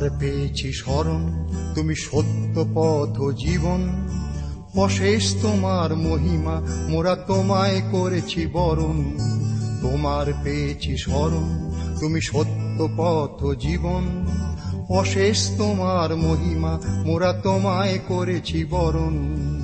তোমার পেয়েছি স্মরণ, তুমি সত্য পথ জীবন। অশেষ তোমার মহিমা, মোরা তোমায় করেছি বরণ। তোমার পেয়েছি স্মরণ, তুমি সত্য পথ জীবন। অশেষ তোমার মহিমা, মোরা তোমায় করেছি বরণ।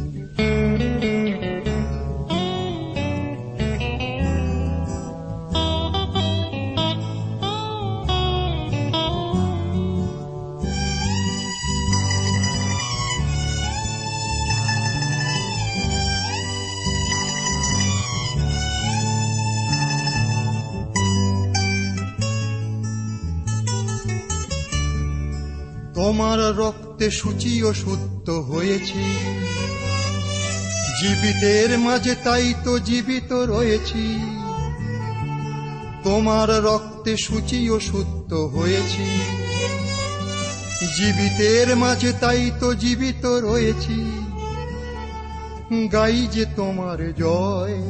তোমার রক্তে সূচি ও শুদ্ধ হয়েছি। জীবিতের মাঝে তাই তো জীবিত রয়েছি। তোমার রক্তে সূচি ও শুদ্ধ হয়েছি। জীবিতের মাঝে তাই তো জীবিত রয়েছি। গাই যে তোমার জয়,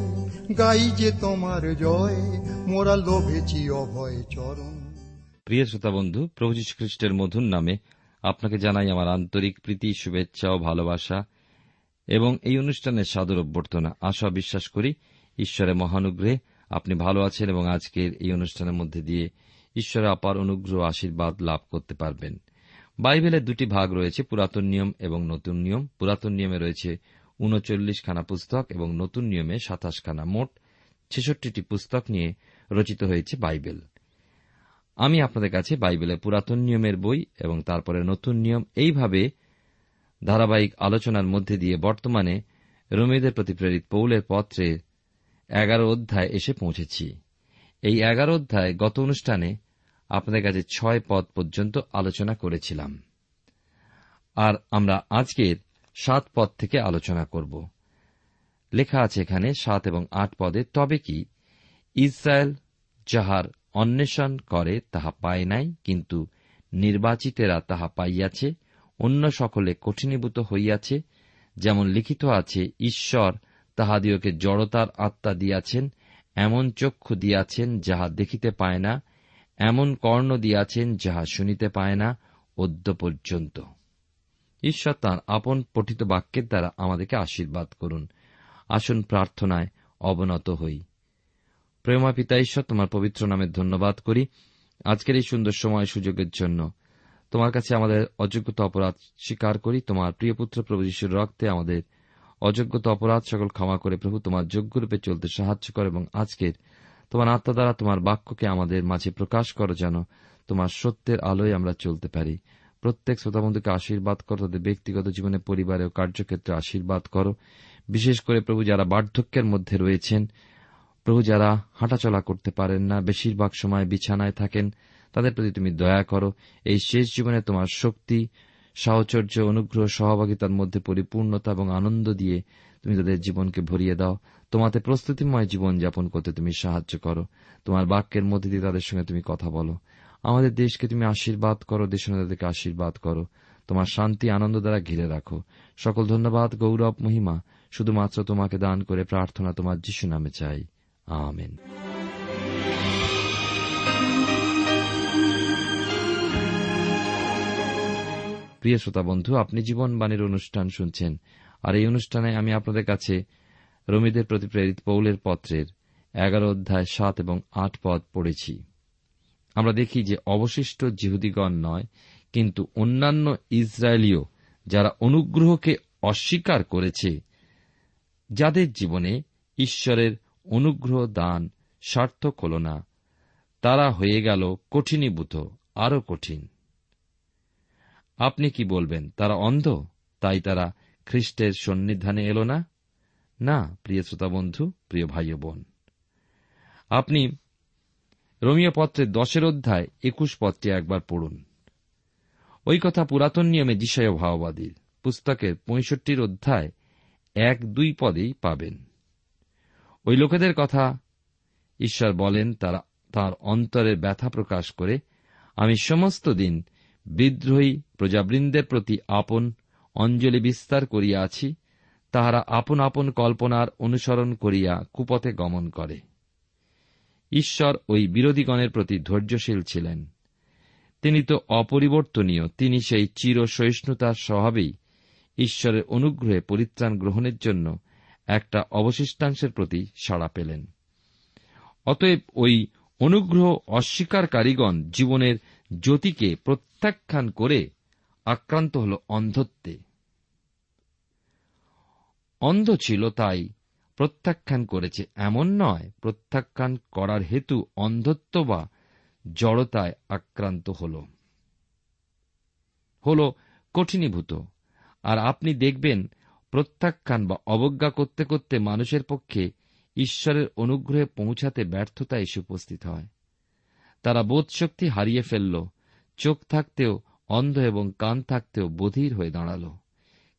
গাই যে তোমার জয়, মোরা লোভেছি অভয় চরণ। প্রিয় শ্রোতা বন্ধু, প্রভু খ্রিস্টের মধুর নামে আপনাকে জানাই আমার আন্তরিক প্রীতি, শুভেচ্ছা ও ভালোবাসা। এবং এই অনুষ্ঠানের সাদর অভ্যর্থনা, আশা বিশ্বাস করি ঈশ্বরের মহানুগ্রহে আপনি ভালো আছেন এবং আজকের এই অনুষ্ঠানের মধ্যে দিয়ে ঈশ্বরের অপার অনুগ্রহ আশীর্বাদ লাভ করতে পারবেন। বাইবেলের দুটি ভাগ রয়েছে, পুরাতন নিয়ম এবং নতুন নিয়ম। পুরাতন নিয়মে রয়েছে উনচল্লিশ খানা পুস্তক এবং নতুন নিয়মে সাতাশ খানা। মোট ছেষট্টিটি পুস্তক নিয়ে রচিত হয়েছে বাইবেল। আমি আপনাদের কাছে বাইবেলের পুরাতন নিয়মের বই এবং তারপরে নতুন নিয়ম এইভাবে ধারাবাহিক আলোচনার মধ্যে দিয়ে বর্তমানে রোমীদের প্রতি প্রেরিত পৌলের পত্রে এগারো অধ্যায় এসে পৌঁছেছি। এই এগারো অধ্যায় গত অনুষ্ঠানে আপনাদের কাছে ছয় পদ পর্যন্ত আলোচনা করেছিলাম। আর আমরা আজকের সাত পদ থেকে আলোচনা করব। লেখা আছে এখানে সাত এবং আট পদে, তবে কি? ইসরায়েল যাহার অন্বেষণ করে, তাহা পায় নাই, কিন্তু নির্বাচিতেরা তাহা পাইয়াছে, অন্য সকলে কঠিনীভূত হইয়াছে, যেমন লিখিত আছে, ঈশ্বর তাহাদিওকে জড়তার আত্মা দিয়াছেন, এমন চক্ষু দিয়াছেন যাহা দেখিতে পায় না, এমন কর্ণ দিয়াছেন যাহা শুনিতে পায় না, অদ্য পর্যন্ত। ঈশ্বর তাঁর আপন পঠিত বাক্যের দ্বারা আমাদেরকে আশীর্বাদ করুন। আসুন প্রার্থনায় অবনত হই। প্রেমা পিতা ঈশ্বর, তোমার পবিত্র নামে ধন্যবাদ করি। আজকের এই সুন্দর সময় সুযোগের জন্য তোমার কাছে আমাদের অযোগ্যতা অপরাধ স্বীকার করি। তোমার প্রিয় পুত্র প্রভু যিশুর রক্তে আমাদের অযোগ্যতা অপরাধ সকল ক্ষমা করে প্রভু, তোমার যোগ্যরূপে চলতে সাহায্য করো এবং আজকের তোমার আত্মা দ্বারা তোমার বাক্যকে আমাদের মাঝে প্রকাশ করো যেন তোমার সত্যের আলোয় আমরা চলতে পারি। প্রত্যেক শ্রোতাবন্ধুকে আশীর্বাদ করো, তাদের ব্যক্তিগত জীবনে, পরিবারে ও কার্যক্ষেত্রে আশীর্বাদ করো। বিশেষ করে প্রভু, যারা বার্ধক্যের মধ্যে রয়েছেন প্রভু যারা হাঁটাচলা করতে পারেন না, বেশিরভাগ সময় বিছানায় থাকেন, তাদের প্রতি তুমি দয়া করো। এই শেষ জীবনে তোমার শক্তি, সাহচর্য, অনুগ্রহ, সহভাগিতার মধ্যে পরিপূর্ণতা এবং আনন্দ দিয়ে তুমি তাদের জীবনকে ভরিয়ে দাও। তোমাতে প্রস্তুতিময় জীবন যাপন করতে তুমি সাহায্য করো। তোমার বাক্যের মধ্যে দিয়ে তাদের সঙ্গে তুমি কথা বলো। আমাদের দেশকে তুমি আশীর্বাদ করো দেশনাদেরকে আশীর্বাদ করো। তোমার শান্তি, আনন্দ দ্বারা ঘিরে রাখো। সকল ধন্যবাদ, গৌরব, মহিমা। শুধুমাত্র তোমাকে দান করে প্রার্থনা তোমার যিশু নামে চাই। আমেন প্রিয় শ্রোতা বন্ধু, আপনি জীবনবাণীর অনুষ্ঠান শুনছেন, আর এই অনুষ্ঠানে আমি আপনাদের কাছে রমিদের প্রতি প্রেরিত পৌলের পত্রের এগারো অধ্যায় সাত এবং আট পদ পড়েছি। আমরা দেখি যে অবশিষ্ট জিহুদিগণ নয়, কিন্তু অন্যান্য ইসরায়েলীয় যারা অনুগ্রহকে অস্বীকার করেছে, যাদের জীবনে ঈশ্বরের অনুগ্রহ দান, সার্থক হল না। তারা হয়ে গেল কঠিনীভূত, আরও কঠিন। আপনি কি বলবেন, তারা অন্ধ? তাই তারা খ্রিস্টের সন্নিধানে এলো না? না, প্রিয় শ্রোতা বন্ধু প্রিয় ভাই বোন আপনি রোমিও পত্রের দশের অধ্যায় একুশ পত্রে একবার পড়ুন। ওই কথা পুরাতন নিয়মে যিশয় ভাওবাদীর পুস্তকের পঁয়ষট্টির অধ্যায় এক দুই পদেই পাবেন। ওই লোকেদের কথা ঈশ্বর বলেন, তারা তার অন্তরের ব্যথা প্রকাশ করে, আমি সমস্ত দিন বিদ্রোহী প্রজাবৃন্দের প্রতি আপন অঞ্জলি বিস্তার করিয়া আছি, তাহারা আপন আপন কল্পনার অনুসরণ করিয়া কুপথে গমন করে। ঈশ্বর ওই বিরোধীগণের প্রতি ধৈর্যশীল ছিলেন। তিনি তো অপরিবর্তনীয়, তিনি সেই চির সহিষ্ণুতার স্বভাবেই ঈশ্বরের অনুগ্রহে পরিত্রাণ গ্রহণের জন্য একটা অবশিষ্টাংশের প্রতি সাড়া পেলেন। অতএব ওই অনুগ্রহ অস্বীকারীগণ জীবনের জ্যোতিকে প্রত্যাখ্যান করে আক্রান্ত হল অন্ধত্বে। অন্ধ ছিল তাই প্রত্যাখ্যান করেছে, এমন নয়, প্রত্যাখ্যান করার হেতু অন্ধত্ব বা জড়তায় আক্রান্ত হল। হল কঠিনীভূত। আর আপনি দেখবেন প্রত্যাখ্যান বা অবজ্ঞা করতে করতে মানুষের পক্ষে ঈশ্বরের অনুগ্রহে পৌঁছাতে ব্যর্থতা এসে উপস্থিত হয়। তারা বোধশক্তি হারিয়ে ফেলল, চোখ থাকতেও, অন্ধ এবং কান থাকতেও বধির হয়ে দাঁড়াল।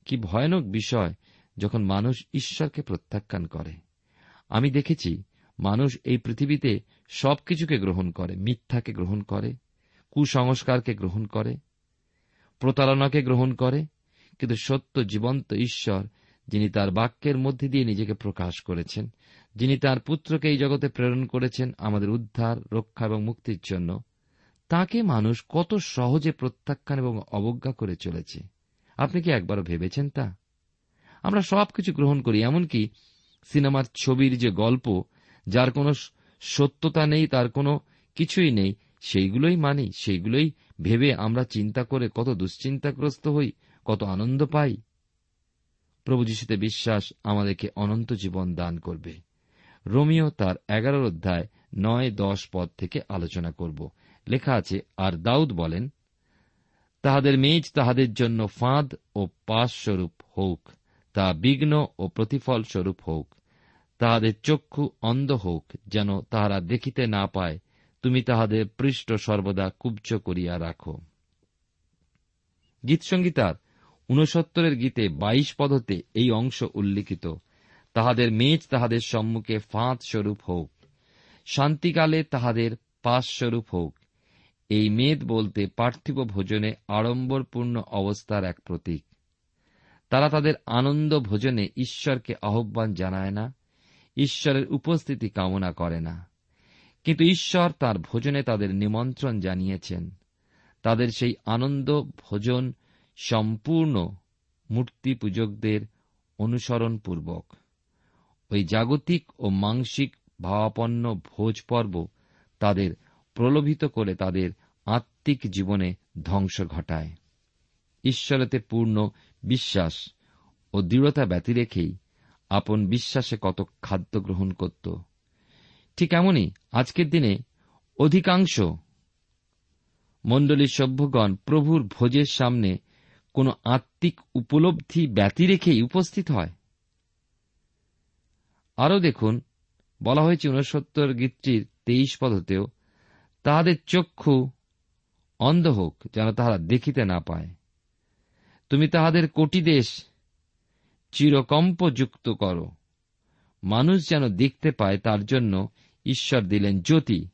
কি ভয়ানক বিষয় যখন মানুষ ঈশ্বরকে প্রত্যাখ্যান করে। আমি দেখেছি, মানুষ এই পৃথিবীতে সবকিছুকে গ্রহণ করে, মিথ্যাকে গ্রহণ করে, কুসংস্কারকে গ্রহণ করে, প্রতারণাকে গ্রহণ করে কিন্তু সত্য জীবন্ত ঈশ্বর, যিনি তার বাক্যের মধ্যে দিয়ে নিজেকে প্রকাশ করেছেন, যিনি তার পুত্রকে এই জগতে প্রেরণ করেছেন আমাদের উদ্ধার, রক্ষা এবং মুক্তির জন্য, তাকে মানুষ কত সহজে প্রত্যাখ্যান এবং অবজ্ঞা করে চলেছে। আপনি কি একবারও ভেবেছেন তা? আমরা সবকিছু গ্রহণ করি, এমনকি সিনেমার ছবির যে গল্প, যার কোনো সত্যতা নেই, তার কোনো কিছুই নেই, সেইগুলোই মানি, সেইগুলোই ভেবে আমরা চিন্তা করে কত দুশ্চিন্তাগ্রস্ত হই কত আনন্দ পাই। প্রভু যিশুতে বিশ্বাস আমাদেরকে অনন্ত জীবন দান করবে। রোমিও তার এগারোর অধ্যায় নয়, দশ পদ থেকে আলোচনা করব। লেখা আছে, আর দাউদ বলেন, তাহাদের মেজ তাহাদের জন্য ফাঁদ ও পাশ স্বরূপ হোক তা বিঘ্ন ও প্রতিফল স্বরূপ হোক তাহাদের চক্ষু অন্ধ হোক যেন তাহারা দেখিতে না পায়, তুমি তাহাদের পৃষ্ঠ সর্বদা কুব্জ করিয়া রাখো। গীতসঙ্গীতার ঊনসত্তরের গীতে বাইশ পদতে এই অংশ উল্লিখিত। তাহাদের মেজ তাহাদের সম্মুখে ফাঁদ স্বরূপ হোক। শান্তিকালে তাহাদের পাশ স্বরূপ হোক। এই মেদ বলতে পার্থিব ভোজনে আড়ম্বরপূর্ণ অবস্থার এক প্রতীক। তারা তাদের আনন্দ ভোজনে ঈশ্বরকে আহ্বান জানায় না, ঈশ্বরের উপস্থিতি কামনা করে না। কিন্তু ঈশ্বর তার ভোজনে তাদের নিমন্ত্রণ জানিয়েছেন। তাদের সেই আনন্দ ভোজন সম্পূর্ণ মূর্তি পূজকদের অনুসরণপূর্বক। ওই জাগতিক ও মাংসিক ভাবাপন্ন ভোজ পর্ব তাদের প্রলোভিত করে তাদের আত্মিক জীবনে ধ্বংস ঘটায়। ঈশ্বরতে পূর্ণ বিশ্বাস ও দৃঢ়তা ব্যতি রেখেই আপন বিশ্বাসে কত খাদ্য গ্রহণ করত। ঠিক এমনই আজকের দিনে অধিকাংশ মণ্ডলীর সভ্যগণ প্রভুর ভোজের সামনে কোন আত্মিক উপলব্ধি ব্যতি রেখেই উপস্থিত হয়। আরও দেখুন, বলা হয়েছে ঊনসত্তর গীতটির তেইশ পদতেও, তাহাদের চক্ষু অন্ধ হোক, যেন তাহারা দেখিতে না পায়। তুমি তাহাদের কোটি দেশ চিরকম্পযুক্ত করো। মানুষ যেন দেখতে পায়, তার জন্য ঈশ্বর দিলেন জ্যোতি।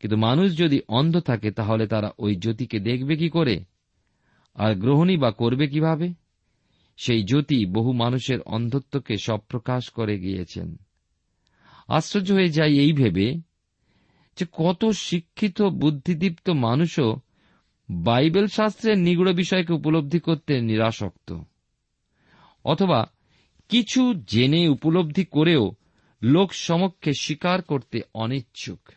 কিন্তু মানুষ যদি অন্ধ থাকে, তাহলে তারা ওই জ্যোতিকে দেখবে কি করে? আর গ্রহণই বা করবে কীভাবে? সেই জ্যোতি বহু মানুষের অন্ধত্বকে সপ্রকাশ করে গিয়েছেন। আশ্চর্য হয়ে যায় এই ভেবে যে কত শিক্ষিত, বুদ্ধিদীপ্ত মানুষও বাইবেল শাস্ত্রের নিগুড় বিষয়কে উপলব্ধি করতে নিরাসক্ত। অথবা কিছু জেনে উপলব্ধি করেও লোক সমক্ষে স্বীকার করতে অনিচ্ছুক।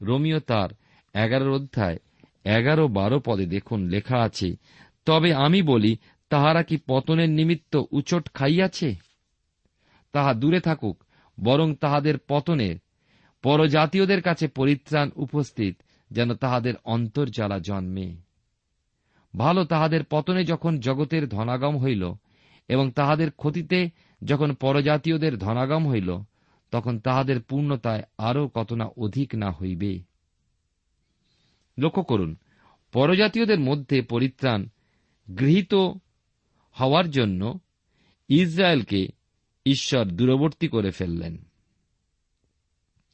রোমিও তার এগারোর অধ্যায় এগারো বারো পদে দেখুন লেখা আছে, তবে আমি বলি, তাহারা কি পতনের নিমিত্ত উচট খাইয়াছে? তাহা দূরে থাকুক, বরং তাহাদের পতনের, পরজাতীয়দের কাছে পরিত্রাণ উপস্থিত, যেন তাহাদের অন্তর্জ্বালা জন্মে। ভালো তাহাদের পতনে যখন জগতের ধনাগম হইল, এবং তাহাদের ক্ষতিতে যখন পরজাতীয়দের ধনাগম হইল, তখন তাহাদের পূর্ণতায় আরও কত না অধিক না হইবে। লক্ষ্য করুন, পরজাতীয়দের মধ্যে পরিত্রাণ গৃহীত হওয়ার জন্য ইসরায়েলকে ঈশ্বর দূরবর্তী করে ফেললেন।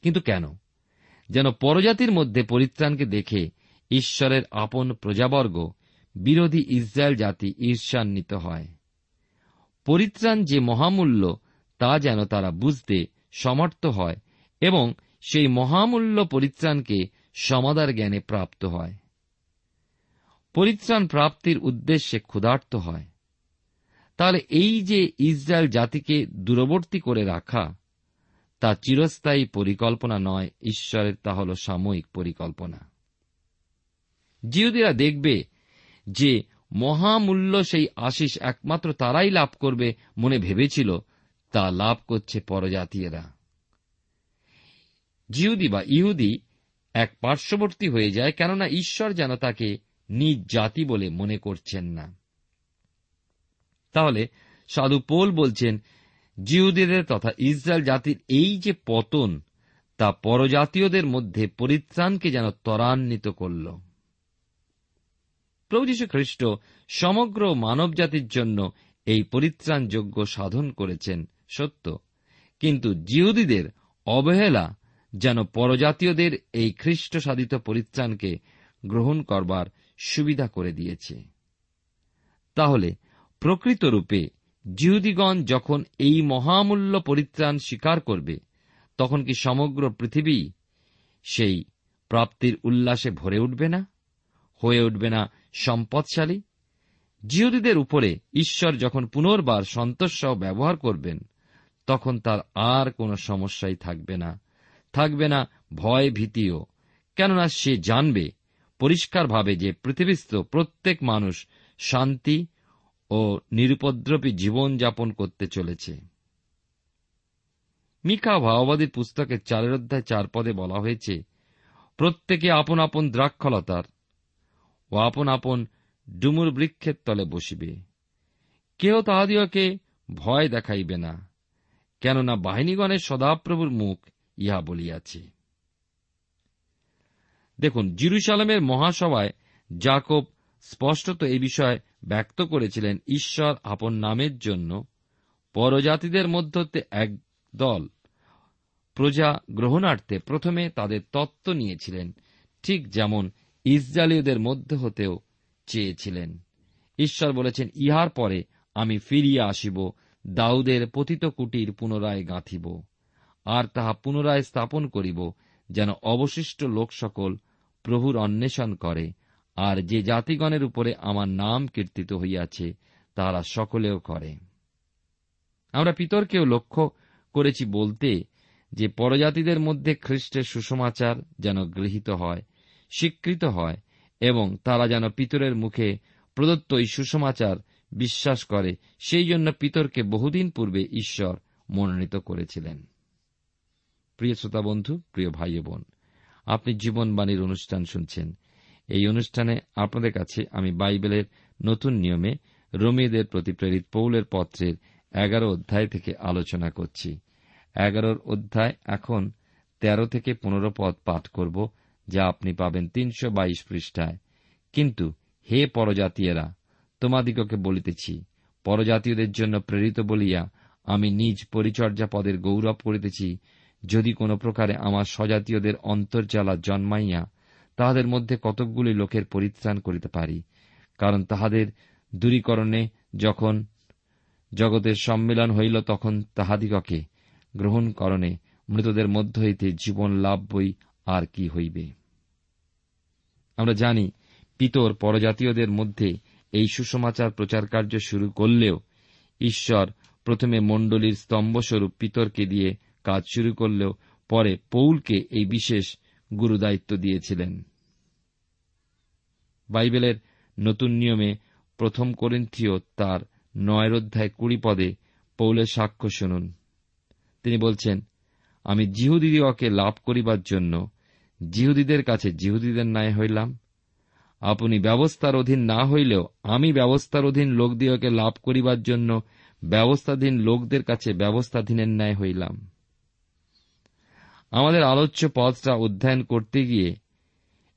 কিন্তু কেন? যেন পরজাতির মধ্যে পরিত্রাণকে দেখে ঈশ্বরের আপন প্রজাবর্গ, বিরোধী ইসরায়েল জাতি ঈর্ষান্বিত হয়। পরিত্রাণ যে মহামূল্য, তা যেন তারা বুঝতে সমর্থ হয় এবং সেই মহামূল্য পরিত্রাণকে সমাদার জ্ঞানে প্রাপ্ত হয়। পরিত্রাণ প্রাপ্তির উদ্দেশ্যে ক্ষুধার্ত হয়। তাহলে এই যে ইসরায়েল জাতিকে দূরবর্তী করে রাখা, তা চিরস্থায়ী পরিকল্পনা নয়, ঈশ্বরের তা হল সাময়িক পরিকল্পনা। জিহুদিরা দেখবে যে মহামূল্য সেই আশিস একমাত্র তারাই লাভ করবে মনে ভেবেছিল, তা লাভ করছে পরজাতীয়রা। জিহুদি বা ইহুদি এক পার্শ্ববর্তী হয়ে যায়, কেননা ঈশ্বর যেন তাকে নিজ জাতি বলে মনে করছেন না। তাহলে সাধু পোল বলছেন, জিহুদিদের তথা ইসরায়েল জাতির এই যে পতন, তা পরজাতীয়দের মধ্যে পরিত্রাণকে যেন ত্বরান্বিত করল। প্রভু খ্রিস্ট সমগ্র মানব জাতির জন্য এই পরিত্রাণযোগ্য সাধন করেছেন, সত্য। কিন্তু জিহুদিদের অবহেলা যেন পরজাতীয়দের এই খ্রিস্ট সাধিত পরিত্রাণকে গ্রহণ করবার সুবিধা করে দিয়েছে। তাহলে, প্রকৃতরূপে জিহুদিগণ যখন এই মহামূল্য পরিত্রাণ স্বীকার করবে, তখন কি সমগ্র পৃথিবী সেই প্রাপ্তির উল্লাসে ভরে উঠবে না? হয়ে উঠবে না সম্পদশালী? জিহুদিদের উপরে ঈশ্বর যখন পুনর্বার সন্তোষসহ ব্যবহার করবেন, তখন তার আর কোন সমস্যাই থাকবে না। থাকবে না ভয় ভীতিও। কেননা সে জানবে, পরিষ্কারভাবে যে পৃথিবীস্থ প্রত্যেক মানুষ শান্তি ও নিরুপদ্রবী জীবনযাপন করতে চলেছে। মিকা ভাওবাদীর পুস্তকের চারের অধ্যায় চার পদে বলা হয়েছে, প্রত্যেকে আপন আপন দ্রাক্ষলতার ও আপন আপন ডুমুর বৃক্ষের তলে বসিবে। কেউ তাহাদিওকে ভয় দেখাইবে না, কেননা বাহিনীগণের সদাপ্রভুর মুখ ইহা বলিয়াছে। দেখুন, জিরুসালামের মহাসভায় জাকব স্পষ্টত এই বিষয়ে ব্যক্ত করেছিলেন ঈশ্বর আপন নামের জন্য। পরজাতিদের মধ্যে এক দল প্রজা গ্রহণার্থে প্রথমে তাদের তত্ত্ব নিয়েছিলেন, ঠিক যেমন ইসরায়েলীয়দের মধ্যে হতেও চেয়েছিলেন। ঈশ্বর বলেছেন, ইহার পরে আমি ফিরিয়া আসিব, দাউদের পতিত কুটির পুনরায় গাঁথিব। আর তাহা পুনরায় স্থাপন করিব, যেন অবশিষ্ট লোক সকল প্রভুর অন্বেষণ করে, আর যে জাতিগণের উপরে আমার নাম কীর্তিত হইয়াছে তাহারা সকলেও করে। আমরা পিতরকেও লক্ষ্য করেছি বলতে যে পরজাতিদের মধ্যে খ্রিস্টের সুসমাচার যেন গৃহীত হয়, স্বীকৃত হয়, এবং তারা যেন পিতরের মুখে প্রদত্ত এই সুসমাচার বিশ্বাস করে, সেই জন্য পিতরকে বহুদিন পূর্বে ঈশ্বর মনোনীত করেছিলেন। প্রিয় শ্রোতা বন্ধু, প্রিয় ভাই বোন, আপনি জীবনবাণীর অনুষ্ঠান শুনছেন। এই অনুষ্ঠানে আপনাদের কাছে আমি বাইবেলের নতুন নিয়মে রোমিদের প্রতি প্রেরিত পৌলের পত্রের এগারো অধ্যায় থেকে আলোচনা করছি। এগারোর অধ্যায় এখন তেরো থেকে পনেরো পদ পাঠ করব, যা আপনি পাবেন তিনশো বাইশ পৃষ্ঠায়। কিন্তু হে পরজাতীয়রা, তোমাদিগকে বলিতেছি, পরজাতীয়দের জন্য প্রেরিত বলিয়া আমি নিজ পরিচর্যা পদের গৌরব করিতেছি যদি কোন প্রকারে আমার স্বজাতীয়দের অন্তর্জালা জন্মাইয়া তাহাদের মধ্যে কতকগুলি লোকের পরিত্রাণ করিতে পারি, কারণ তাহাদের দূরীকরণে যখন জগতের সম্মিলন হইল তখন তাহাদিগকে গ্রহণকরণে মৃতদের মধ্য হইতে জীবন লাভ বই আর কি হইবে। আমরা জানি, পিতর পরজাতীয়দের মধ্যে এই সুসমাচার প্রচার কার্য শুরু করলেও ঈশ্বর প্রথমে মণ্ডলীর স্তম্ভস্বরূপ পিতরকে দিয়ে কাজ শুরু করলেও পরে পৌলকে এই বিশেষ গুরুদায়িত্ব দিয়েছিলেন। বাইবেলের নতুন নিয়মে প্রথম করিন্থীয় তার নয়ের অধ্যায় কুড়ি পদে পৌলের সাক্ষ্য শুনুন। তিনি বলছেন, আমি জিহুদিদিওকে লাভ করিবার জন্য জিহুদিদের কাছে জিহুদিদের ন্যায় হইলাম। আপনি ব্যবস্থার অধীন না হইলেও আমি ব্যবস্থার অধীন লোকদিওকে লাভ করিবার জন্য ব্যবস্থাধীন লোকদের কাছে ব্যবস্থাধীনের ন্যায় হইলাম। আমাদের আলোচ্য পদটা অধ্যয়ন করতে গিয়ে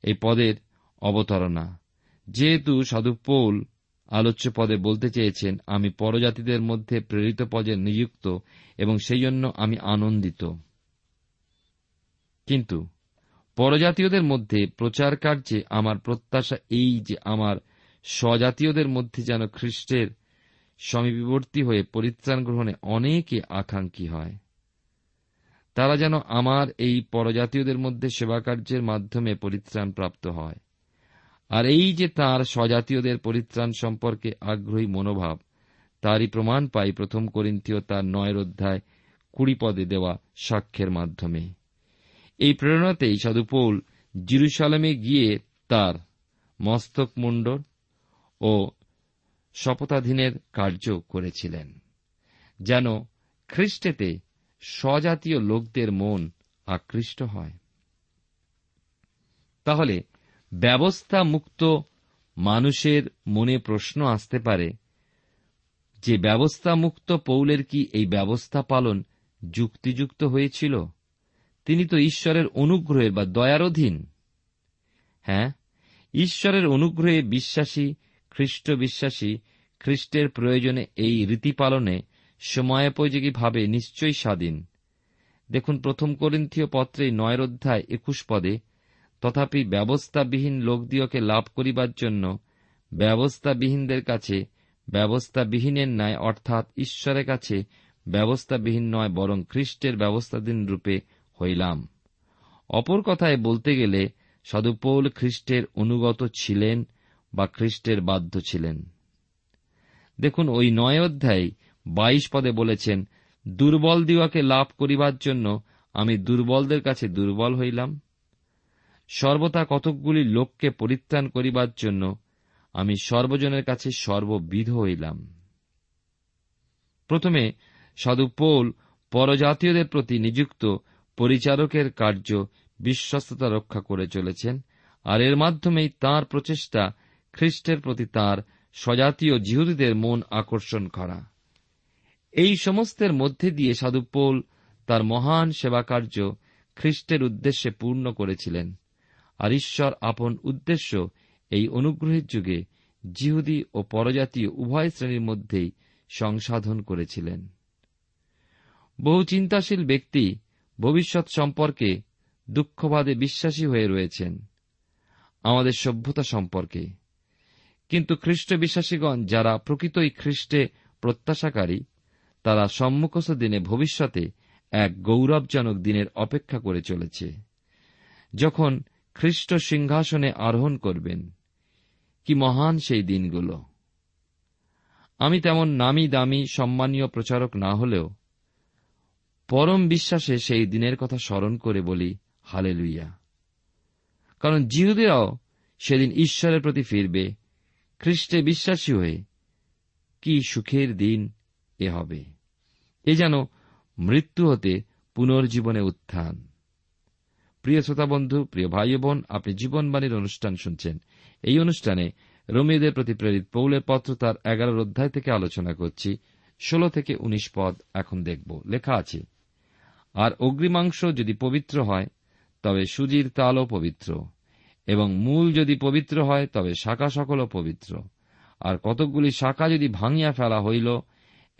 এই পদের অবতারণা। যেহেতু সাধু পৌল আলোচ্য পদে বলতে চেয়েছেন, আমি পরজাতিদের মধ্যে প্রেরিত পদে নিযুক্ত এবং সেই জন্য আমি আনন্দিত। কিন্তু পরজাতীয়দের মধ্যে প্রচার কার্যে আমার প্রত্যাশা এই যে আমার স্বজাতীয়দের মধ্যে যেন খ্রিস্টের সমীপবর্তী হয়ে পরিত্রাণ গ্রহণে অনেকে আকাঙ্ক্ষী হয়। তারা যেন আমার এই পরজাতীয়দের মধ্যে সেবাকার্যের মাধ্যমে পরিত্রাণ প্রাপ্ত হয়। আর এই যে তার স্বজাতীয়দের পরিত্রাণ সম্পর্কে আগ্রহী মনোভাব, তারই প্রমাণ পাই প্রথম করিন্থীয় তার নয়ের অধ্যায় কুড়ি পদে দেওয়া সাক্ষ্যের মাধ্যমে। এই প্রেরণাতেই সাধুপৌল জিরুসালামে গিয়ে তার মস্তক মুন্ডর ও শপথাধীনের কার্য করেছিলেন, যেন খ্রিস্টেতে স্বজাতীয় লোকদের মন আকৃষ্ট হয়। তাহলে ব্যবস্থা মুক্ত মানুষের মনে প্রশ্ন আসতে পারে, যে ব্যবস্থা মুক্ত পৌলের কি এই ব্যবস্থা পালন যুক্তিযুক্ত হয়েছিল? তিনি তো ঈশ্বরের অনুগ্রহের বা দয়ার অধীন। হ্যাঁ ঈশ্বরের অনুগ্রহে বিশ্বাসী খ্রিস্ট বিশ্বাসী খ্রিস্টের প্রয়োজনে এই রীতি পালনে সময়োপযোগীভাবে নিশ্চয়ই স্বাধীন। দেখুন, প্রথম করিন্থীয় পত্রে নয়ের অধ্যায় একুশ পদে, তথাপি ব্যবস্থাবিহীন লোকদিওকে লাভ করিবার জন্য ব্যবস্থাবিহীনদের কাছে ব্যবস্থাবিহীনের ন্যায়, অর্থাৎ ঈশ্বরের কাছে ব্যবস্থাবিহীন নয়, বরং খ্রিস্টের ব্যবস্থাধীন রূপে হইলাম। অপর কথায় বলতে গেলে, সদুপৌল খ্রিস্টের অনুগত ছিলেন বা খ্রিস্টের বাধ্য ছিলেন। দেখুন, ওই নয় অধ্যায় বাইশ পদে বলেছেন, দুর্বল দিওয়াকে লাভ করিবার জন্য আমি দুর্বলদের কাছে দুর্বল হইলাম। সর্বদা কতকগুলি লোককে পরিত্রাণ করিবার জন্য আমি সর্বজনের কাছে সর্ববিধ হইলাম। প্রথমে, সাধু পৌল পরজাতীয়দের প্রতি নিযুক্ত পরিচারকের কার্য বিশ্বস্ততা রক্ষা করে চলেছেন, আর এর মাধ্যমেই তার প্রচেষ্টা খ্রিস্টের প্রতি তার স্বজাতীয় জিহুদীদের মন আকর্ষণ করা। এই সমস্তের মধ্যে দিয়ে সাধুপোল তার মহান সেবাকার্য খ্রিস্টের উদ্দেশ্যে পূর্ণ করেছিলেন। আর ঈশ্বর আপন উদ্দেশ্য এই অনুগ্রহের যুগে জিহুদি ও পরজাতীয় উভয় শ্রেণির মধ্যেই সংসাধন করেছিলেন। বহু চিন্তাশীল ব্যক্তি ভবিষ্যৎ সম্পর্কে দুঃখবাদে বিশ্বাসী হয়ে রয়েছেন, আমাদের সভ্যতা সম্পর্কে। কিন্তু খ্রিস্ট বিশ্বাসীগণ যারা প্রকৃতই খ্রিস্টে প্রত্যাশাকারী তারা সম্মুখস্থ দিনে ভবিষ্যতে এক গৌরবজনক দিনের অপেক্ষা করে চলেছে। যখন খ্রিস্ট সিংহাসনে আরোহণ করবেন, কি মহান সেই দিনগুলো। আমি তেমন নামি দামি সম্মানীয় প্রচারক না হলেও পরম বিশ্বাসে সেই দিনের কথা স্মরণ করে বলি হালে লুইয়া কারণ জিহুদেরাও সেদিন ঈশ্বরের প্রতি ফিরবে, খ্রিস্টে বিশ্বাসী হয়ে কি সুখের দিন এ হবে। এ যেন মৃত্যু হতে পুনর্জীবনে উত্থান। প্রিয় শ্রোতা বন্ধু, প্রিয় ভাই বোন, আপনি জীবনবাণীর অনুষ্ঠান শুনছেন। এই অনুষ্ঠানে রোমিওদের প্রতি প্রেরিত পৌলের পত্র তার এগারোর অধ্যায় থেকে আলোচনা করছি। ষোলো থেকে উনিশ পদ এখন দেখব। লেখা আছে, আর অগ্রিমাংস যদি পবিত্র হয়, তবে সুজির তালও পবিত্র। এবং মূল যদি পবিত্র হয়, তবে শাখা সকলও পবিত্র। আর কতকগুলি শাখা যদি ভাঙিয়া ফেলা হইল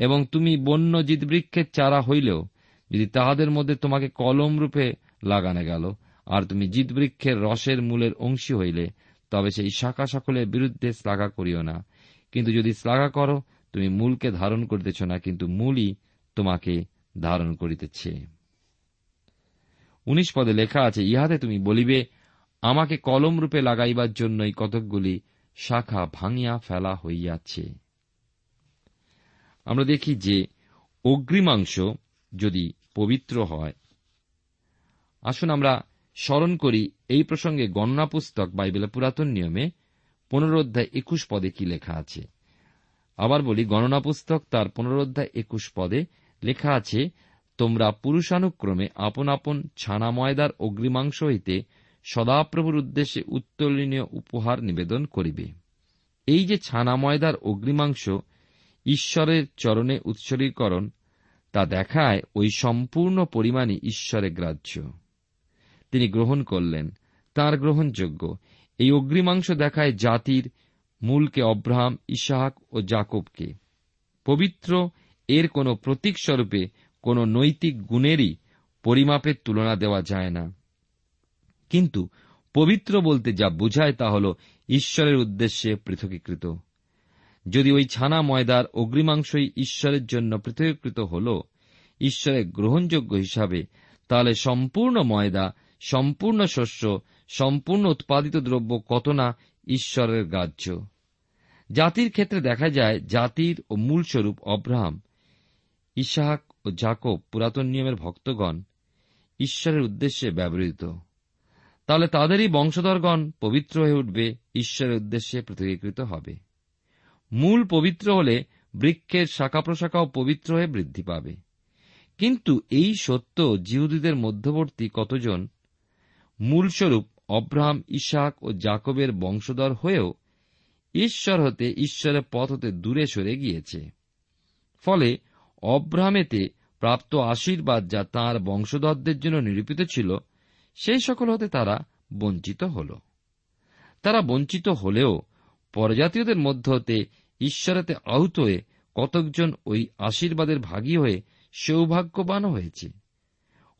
এবং তুমি বন্য জিতবৃক্ষের চারা হইলেও যদি তাহাদের মধ্যে তোমাকে কলম রূপে লাগানো গেল, আর তুমি জিতবৃক্ষের রসের মূলের অংশী হইলে, তবে সেই শাখা সকলের বিরুদ্ধে শ্লাঘা করিও না। কিন্তু যদি শ্লাঘা করো, তুমি মূলকে ধারণ করিতেছ না, কিন্তু মূলই তোমাকে ধারণ করিতেছে। উনিশ পদে লেখা আছে, ইহাতে তুমি বলিবে, আমাকে কলম রূপে লাগাইবার জন্যই কতকগুলি শাখা ভাঙিয়া ফেলা হইয়াছে। আমরা দেখি যে অগ্রিমাংশ যদি পবিত্র হয়। আসুন আমরা স্মরণ করি এই প্রসঙ্গে গণনা পুস্তক বাইবেলের পুরাতন নিয়মে পুনরোধ্যায় একুশ পদে কি লেখা আছে। আবার বলি, গণনা পুস্তক তার পুনরোধ্যায় একুশ পদে লেখা আছে, তোমরা পুরুষানুক্রমে আপন আপন ছানা ময়দার অগ্রিমাংশ হইতে সদাপ্রভুর উদ্দেশ্যে উত্তোলনীয় উপহার নিবেদন করিবে। এই যে ছানা ময়দার অগ্রিমাংশ ঈশ্বরের চরণে উৎসর্গীকরণ, তা দেখায় ওই সম্পূর্ণ পরিমাণই ঈশ্বরের গ্রাহ্য। তিনি গ্রহণ করলেন, তার গ্রহণযোগ্য। এই অগ্রিমাংশ দেখায় জাতির মূলকে অব্রাহাম, ইসাহাক ও জাকবকে। পবিত্র, এর কোন প্রতীক স্বরূপে কোন নৈতিক গুণেরই পরিমাপের তুলনা দেওয়া যায় না। কিন্তু পবিত্র বলতে যা বোঝায় তা হল ঈশ্বরের উদ্দেশ্যে পৃথকীকৃত। যদি ওই ছানা ময়দার অগ্রিমাংশই ঈশ্বরের জন্য পৃথকীকৃত হল ঈশ্বরের গ্রহণযোগ্য হিসাবে, তাহলে সম্পূর্ণ ময়দা, সম্পূর্ণ শস্য, সম্পূর্ণ উৎপাদিত দ্রব্য কত না ঈশ্বরের গ্রাহ্য? জাতির ক্ষেত্রে দেখা যায় জাতির ও মূলস্বরূপ অব্রাহাম, ইসাহাক ও জাকব পুরাতন নিয়মের ভক্তগণ ঈশ্বরের উদ্দেশ্যে ব্যবহৃত। তাহলে তাদেরই বংশধরগণ পবিত্র হয়ে উঠবে, ঈশ্বরের উদ্দেশ্যে পৃথকীকৃত হবে। মূল পবিত্র হলে বৃক্ষের শাখা প্রশাখাও পবিত্র হয়ে বৃদ্ধি পাবে। কিন্তু এই সত্য জিহুদীদের মধ্যবর্তী কতজন? মূলস্বরূপ অব্রাহাম ইসাক ও জাকবের বংশধর হয়েও ঈশ্বর হতে ঈশ্বরের পথ হতে দূরে সরে গিয়েছে। ফলে অব্রাহামেতে প্রাপ্ত আশীর্বাদ যা তাঁর বংশধরদের জন্য নিরূপিত ছিল, সেই সকল হতে তারা বঞ্চিত হল। তারা বঞ্চিত হলেও পরজাতীয়দের মধ্য হতে ঈশ্বরেতে আহত হয়ে কতকজন ওই আশীর্বাদের ভাগী হয়ে সৌভাগ্যবান হয়েছে।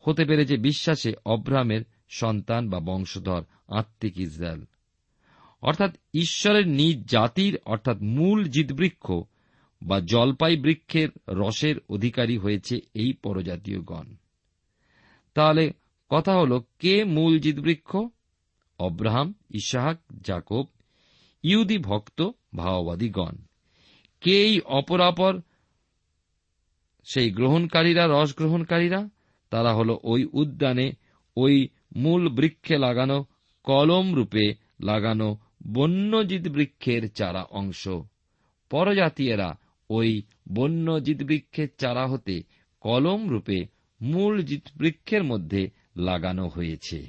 হতে পেরেছে বিশ্বাসে অব্রাহামের সন্তান বা বংশধর আত্মিক ইসরায়েল। অর্থাৎ ঈশ্বরের নিজ জাতির, অর্থাৎ মূল জিতবৃক্ষ বা জলপাই বৃক্ষের রসের অধিকারী হয়েছে এই পরজাতীয় গণ তাহলে কথা হল, কে মূল জিতবৃক্ষ? অব্রাহাম, ইসাহাক জাকব ইহুদি ভক্ত ভাওবাদী গণ কে এই অপরাপর সেই গ্রহণকারীরা, রস গ্রহণকারীরা, তারা হল ওই উদ্যানে, ওই মূল বৃক্ষে লাগানো কলম রূপে লাগানো বন্যজিৎ বৃক্ষের চারা অংশ। পরজাতীয়রা ওই বন্যজিৎ বৃক্ষের চারা হতে কলম রূপে মূল জিত বৃক্ষের মধ্যে লাগানো হয়েছে।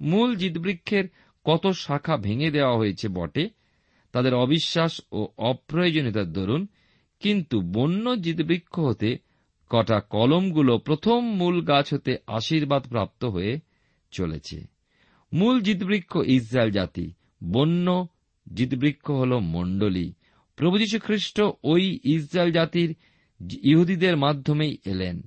মূল বৃক্ষের কত শাখা ভেঙে দেওয়া হয়েছে বটে তাদের অবিশ্বাস ও অপ্রয়োজনীয়তার দরুন, কিন্তু বন্য বৃক্ষ হতে কটা কলমগুলো প্রথম মূল গাছ হতে আশীর্বাদ প্রাপ্ত হয়ে চলেছে। মূল জিতবৃক্ষ ইসরায়েল জাতি, বন্য জিতবৃক্ষ হল মণ্ডলী। প্রভু খ্রিস্ট ওই ইসরায়েল জাতির ইহুদিদের মাধ্যমেই এলেন।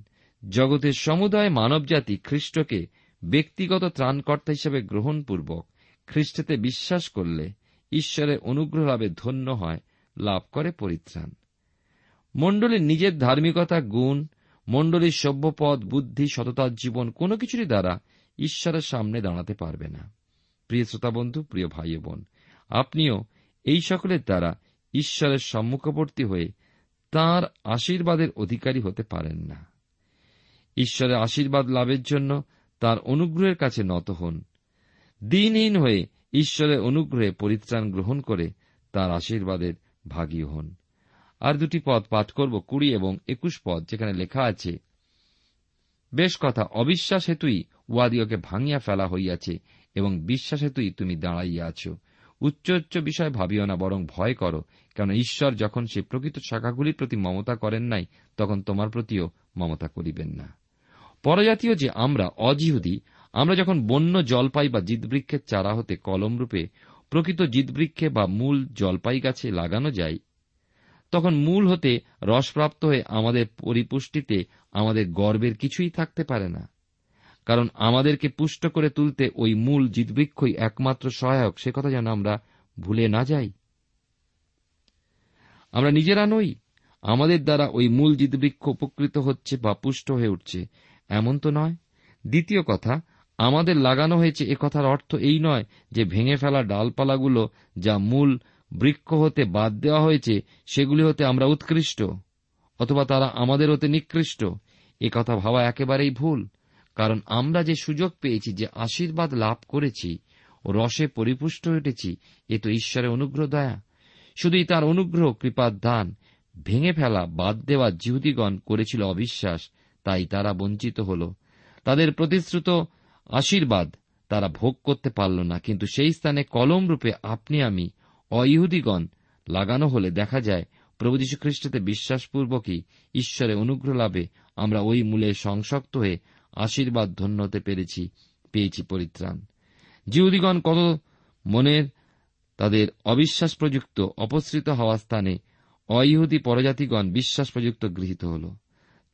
জগতের সমুদায় মানবজাতি খ্রিস্টকে ব্যক্তিগত ত্রাণকর্তা হিসেবে গ্রহণপূর্বক খ্রিস্টতে বিশ্বাস করলে ঈশ্বরের অনুগ্রহ লাভে ধন্য হয়, লাভ করে পরিত্রাণ। মণ্ডলীর নিজের ধার্মিকতা, গুণ, মণ্ডলীর সভ্যপদ, বুদ্ধি, সততার জীবন কোনো কিছুরই দ্বারা ঈশ্বরের সামনে দাঁড়াতে পারবে না। প্রিয় শ্রোতা বন্ধু প্রিয় ভাই বোন, আপনিও এই সকলের দ্বারা ঈশ্বরের সম্মুখবর্তী হয়ে তার আশীর্বাদের অধিকারী হতে পারেন না। ঈশ্বরের আশীর্বাদ লাভের জন্য তার অনুগ্রহের কাছে নত হন। দিনহীন হয়ে ঈশ্বরের অনুগ্রহে পরিত্রাণ গ্রহণ করে তার আশীর্বাদের ভাগী হন। আর দুটি পদ পাঠ করব, কুড়ি এবং একুশ পদ, যেখানে লেখা আছে, বেশ কথা অবিশ্বাস হেতুই উয়াদিওকে ভাঙিয়া ফেলা হইয়াছে এবং বিশ্বাস হেতুই তুমি দাঁড়াইয়া আছো। উচ্চ উচ্চ বিষয় ভাবিও না, বরং ভয় করো কেন ঈশ্বর যখন সে প্রকৃত শাখাগুলির প্রতি মমতা করেন নাই, তখন তোমার প্রতিও মমতা করিবেন না। পরজাতীয় যে আমরা অজিহুদি আমরা যখন বন্য জলপাই বা জিতবৃক্ষের চারা হতে কলমরূপে প্রকৃত জিতবৃক্ষে বা মূল জলপাই গাছে লাগানো যায়, তখন মূল হতে রসপ্রাপ্ত হয়ে আমাদের পরিপুষ্টিতে আমাদের গর্বের কিছুই থাকতে পারে না। কারণ আমাদেরকে পুষ্ট করে তুলতে ওই মূল জিতবৃক্ষই একমাত্র সহায়ক, সে কথা যেন আমরা ভুলে না যাই। আমরা নিজেরা নই, আমাদের দ্বারা ওই মূল জিতবৃক্ষ উপকৃত হচ্ছে বা পুষ্ট হয়ে উঠছে, এমন তো নয়। দ্বিতীয় কথা আমাদের লাগানো হয়েছে এ কথার অর্থ এই নয় যে ভেঙে ফেলা ডালপালাগুলো যা মূল বৃক্ষ হতে বাদ দেওয়া হয়েছে, সেগুলি হতে আমরা উৎকৃষ্ট, অথবা তারা আমাদের হতে নিকৃষ্ট। এ কথা ভাবা একেবারেই ভুল, কারণ আমরা যে সুযোগ পেয়েছি, যে আশীর্বাদ লাভ করেছি, ও রসে পরিপুষ্ট হয়েছি, এ তো ঈশ্বরের অনুগ্রহ দয়া। শুধুই তার অনুগ্রহ কৃপার দান, ভেঙে ফেলা, বাদ দেওয়া জিহুদিগণ করেছিল অবিশ্বাস, তাই তারা বঞ্চিত হল। তাদের প্রতিশ্রুত আশীর্বাদ তারা ভোগ করতে পারল না, কিন্তু সেই স্থানে কলম রূপে আপনি আমি, অইহুদিগণ, লাগানো হলে দেখা যায় প্রভু যীশু খ্রিস্টতে বিশ্বাসপূর্বকই ঈশ্বরের অনুগ্রহ লাভে আমরা ওই মূলে সংসক্ত হয়ে আশীর্বাদ ধন্য হতে পেরেছি, পেয়েছি পরিত্রাণ। জিহুদিগণ কত মনের তাদের অবিশ্বাস প্রযুক্ত অপসৃত হওয়া স্থানে অইহুদি পরজাতিগণ বিশ্বাস প্রযুক্ত গৃহীত হল।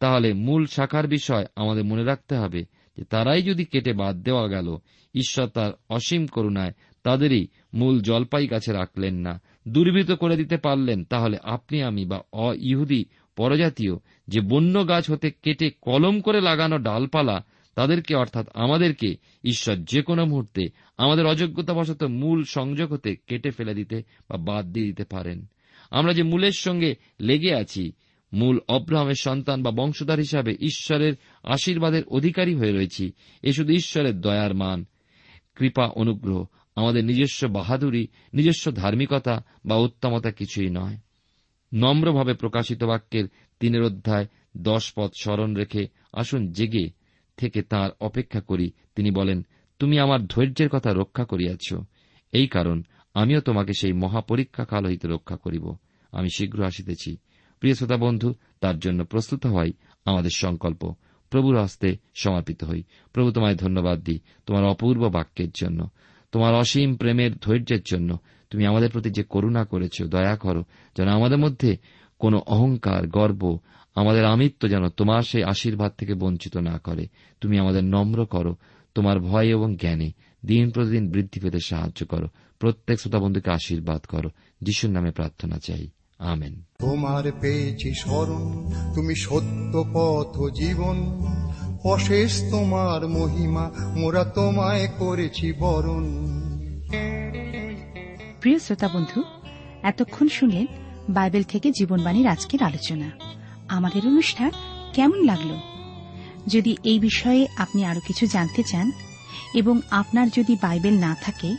তাহলে মূল শাখার বিষয় আমাদের মনে রাখতে হবে যে তারাই যদি কেটে বাদ দেওয়া গেল, ঈশ্বর তার অসীম করুণায় তাদেরই মূল জলপাই গাছে রাখলেন না। দুর্বৃত করে দিতে পারলেন, তাহলে আপনি আমি বা অ ইহুদি পরজাতীয় যে বন্য গাছ হতে কেটে কলম করে লাগানো ডালপালা, তাদেরকে অর্থাৎ আমাদেরকে ঈশ্বর যে কোনো মুহূর্তে আমাদের অযোগ্যতাবশত মূল সংযোগ হতে কেটে ফেলে দিতে বা বাদ দিয়ে দিতে পারেন। আমরা যে মূলের সঙ্গে লেগে আছি মূল অব্রাহামের সন্তান বা বংশধর হিসাবে ঈশ্বরের আশীর্বাদের অধিকারী হয়ে রয়েছি। এ শুধু ঈশ্বরের দয়ার মান। কৃপা, অনুগ্রহ আমাদের নিজস্ব বাহাদুরি, নিজস্ব ধার্মিকতা বা উত্তমতা কিছুই নয়। নম্রভাবে প্রকাশিত বাক্যের তিনের অধ্যায় দশ পথ স্মরণ রেখে আসুন জেগে থেকে তার অপেক্ষা করি। তিনি বলেন, তুমি আমার ধৈর্যের কথা রক্ষা করিয়াছ। এই কারণ আমিও তোমাকে সেই মহাপরীক্ষা কাল হইতে রক্ষা করিব। আমি শীঘ্র আসিতেছি। প্রিয় শ্রোতা বন্ধু, তার জন্য প্রস্তুত হওয়াই আমাদের সংকল্প। প্রভুর হস্তে সমর্পিত হই। প্রভু তোমায় ধন্যবাদ দিই তোমার অপূর্ব বাক্যের জন্য, তোমার অসীম প্রেমের ধৈর্যের জন্য। তুমি আমাদের প্রতি যে করুণা করেছ, দয়া করো যেন আমাদের মধ্যে কোনো অহংকার, গর্ব, আমাদের আমিত্ব যেন তোমার সেই আশীর্বাদ থেকে বঞ্চিত না করে। তুমি আমাদের নম্র করো, তোমার ভয় এবং জ্ঞানে দিন প্রতিদিন বৃদ্ধি পেতে সাহায্য করো। প্রত্যেক শ্রোতা বন্ধুকে আশীর্বাদ করো। যিশুর নামে প্রার্থনা চাই। আমেন। তোমার পেয়েছি স্মরণ তুমি সত্য পথ জীবন। অশেষ তোমার মহিমা মোরা তোমায় করেছি বরণ। প্রিয় শ্রোতা বন্ধু এতক্ষণ শুনলেন বাইবেল থেকে জীবনবাণীর আজকের আলোচনা। আমাদের অনুষ্ঠান কেমন লাগল? যদি এই বিষয়ে আপনি আরও কিছু জানতে চান এবং আপনার যদি বাইবেল না থাকে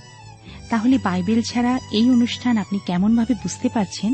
তাহলে বাইবেল ছাড়া এই অনুষ্ঠান আপনি কেমনভাবে বুঝতে পারছেন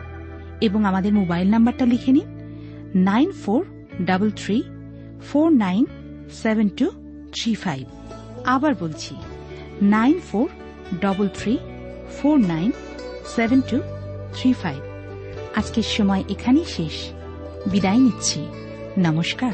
এবং আমাদের মোবাইল নাম্বারটা লিখে নিন। Nine four double three four nine seven two three five. আবার বলছি, nine four double three four nine seven two three five. আজকের সময় এখানেই শেষ। বিদায় নিচ্ছি। নমস্কার।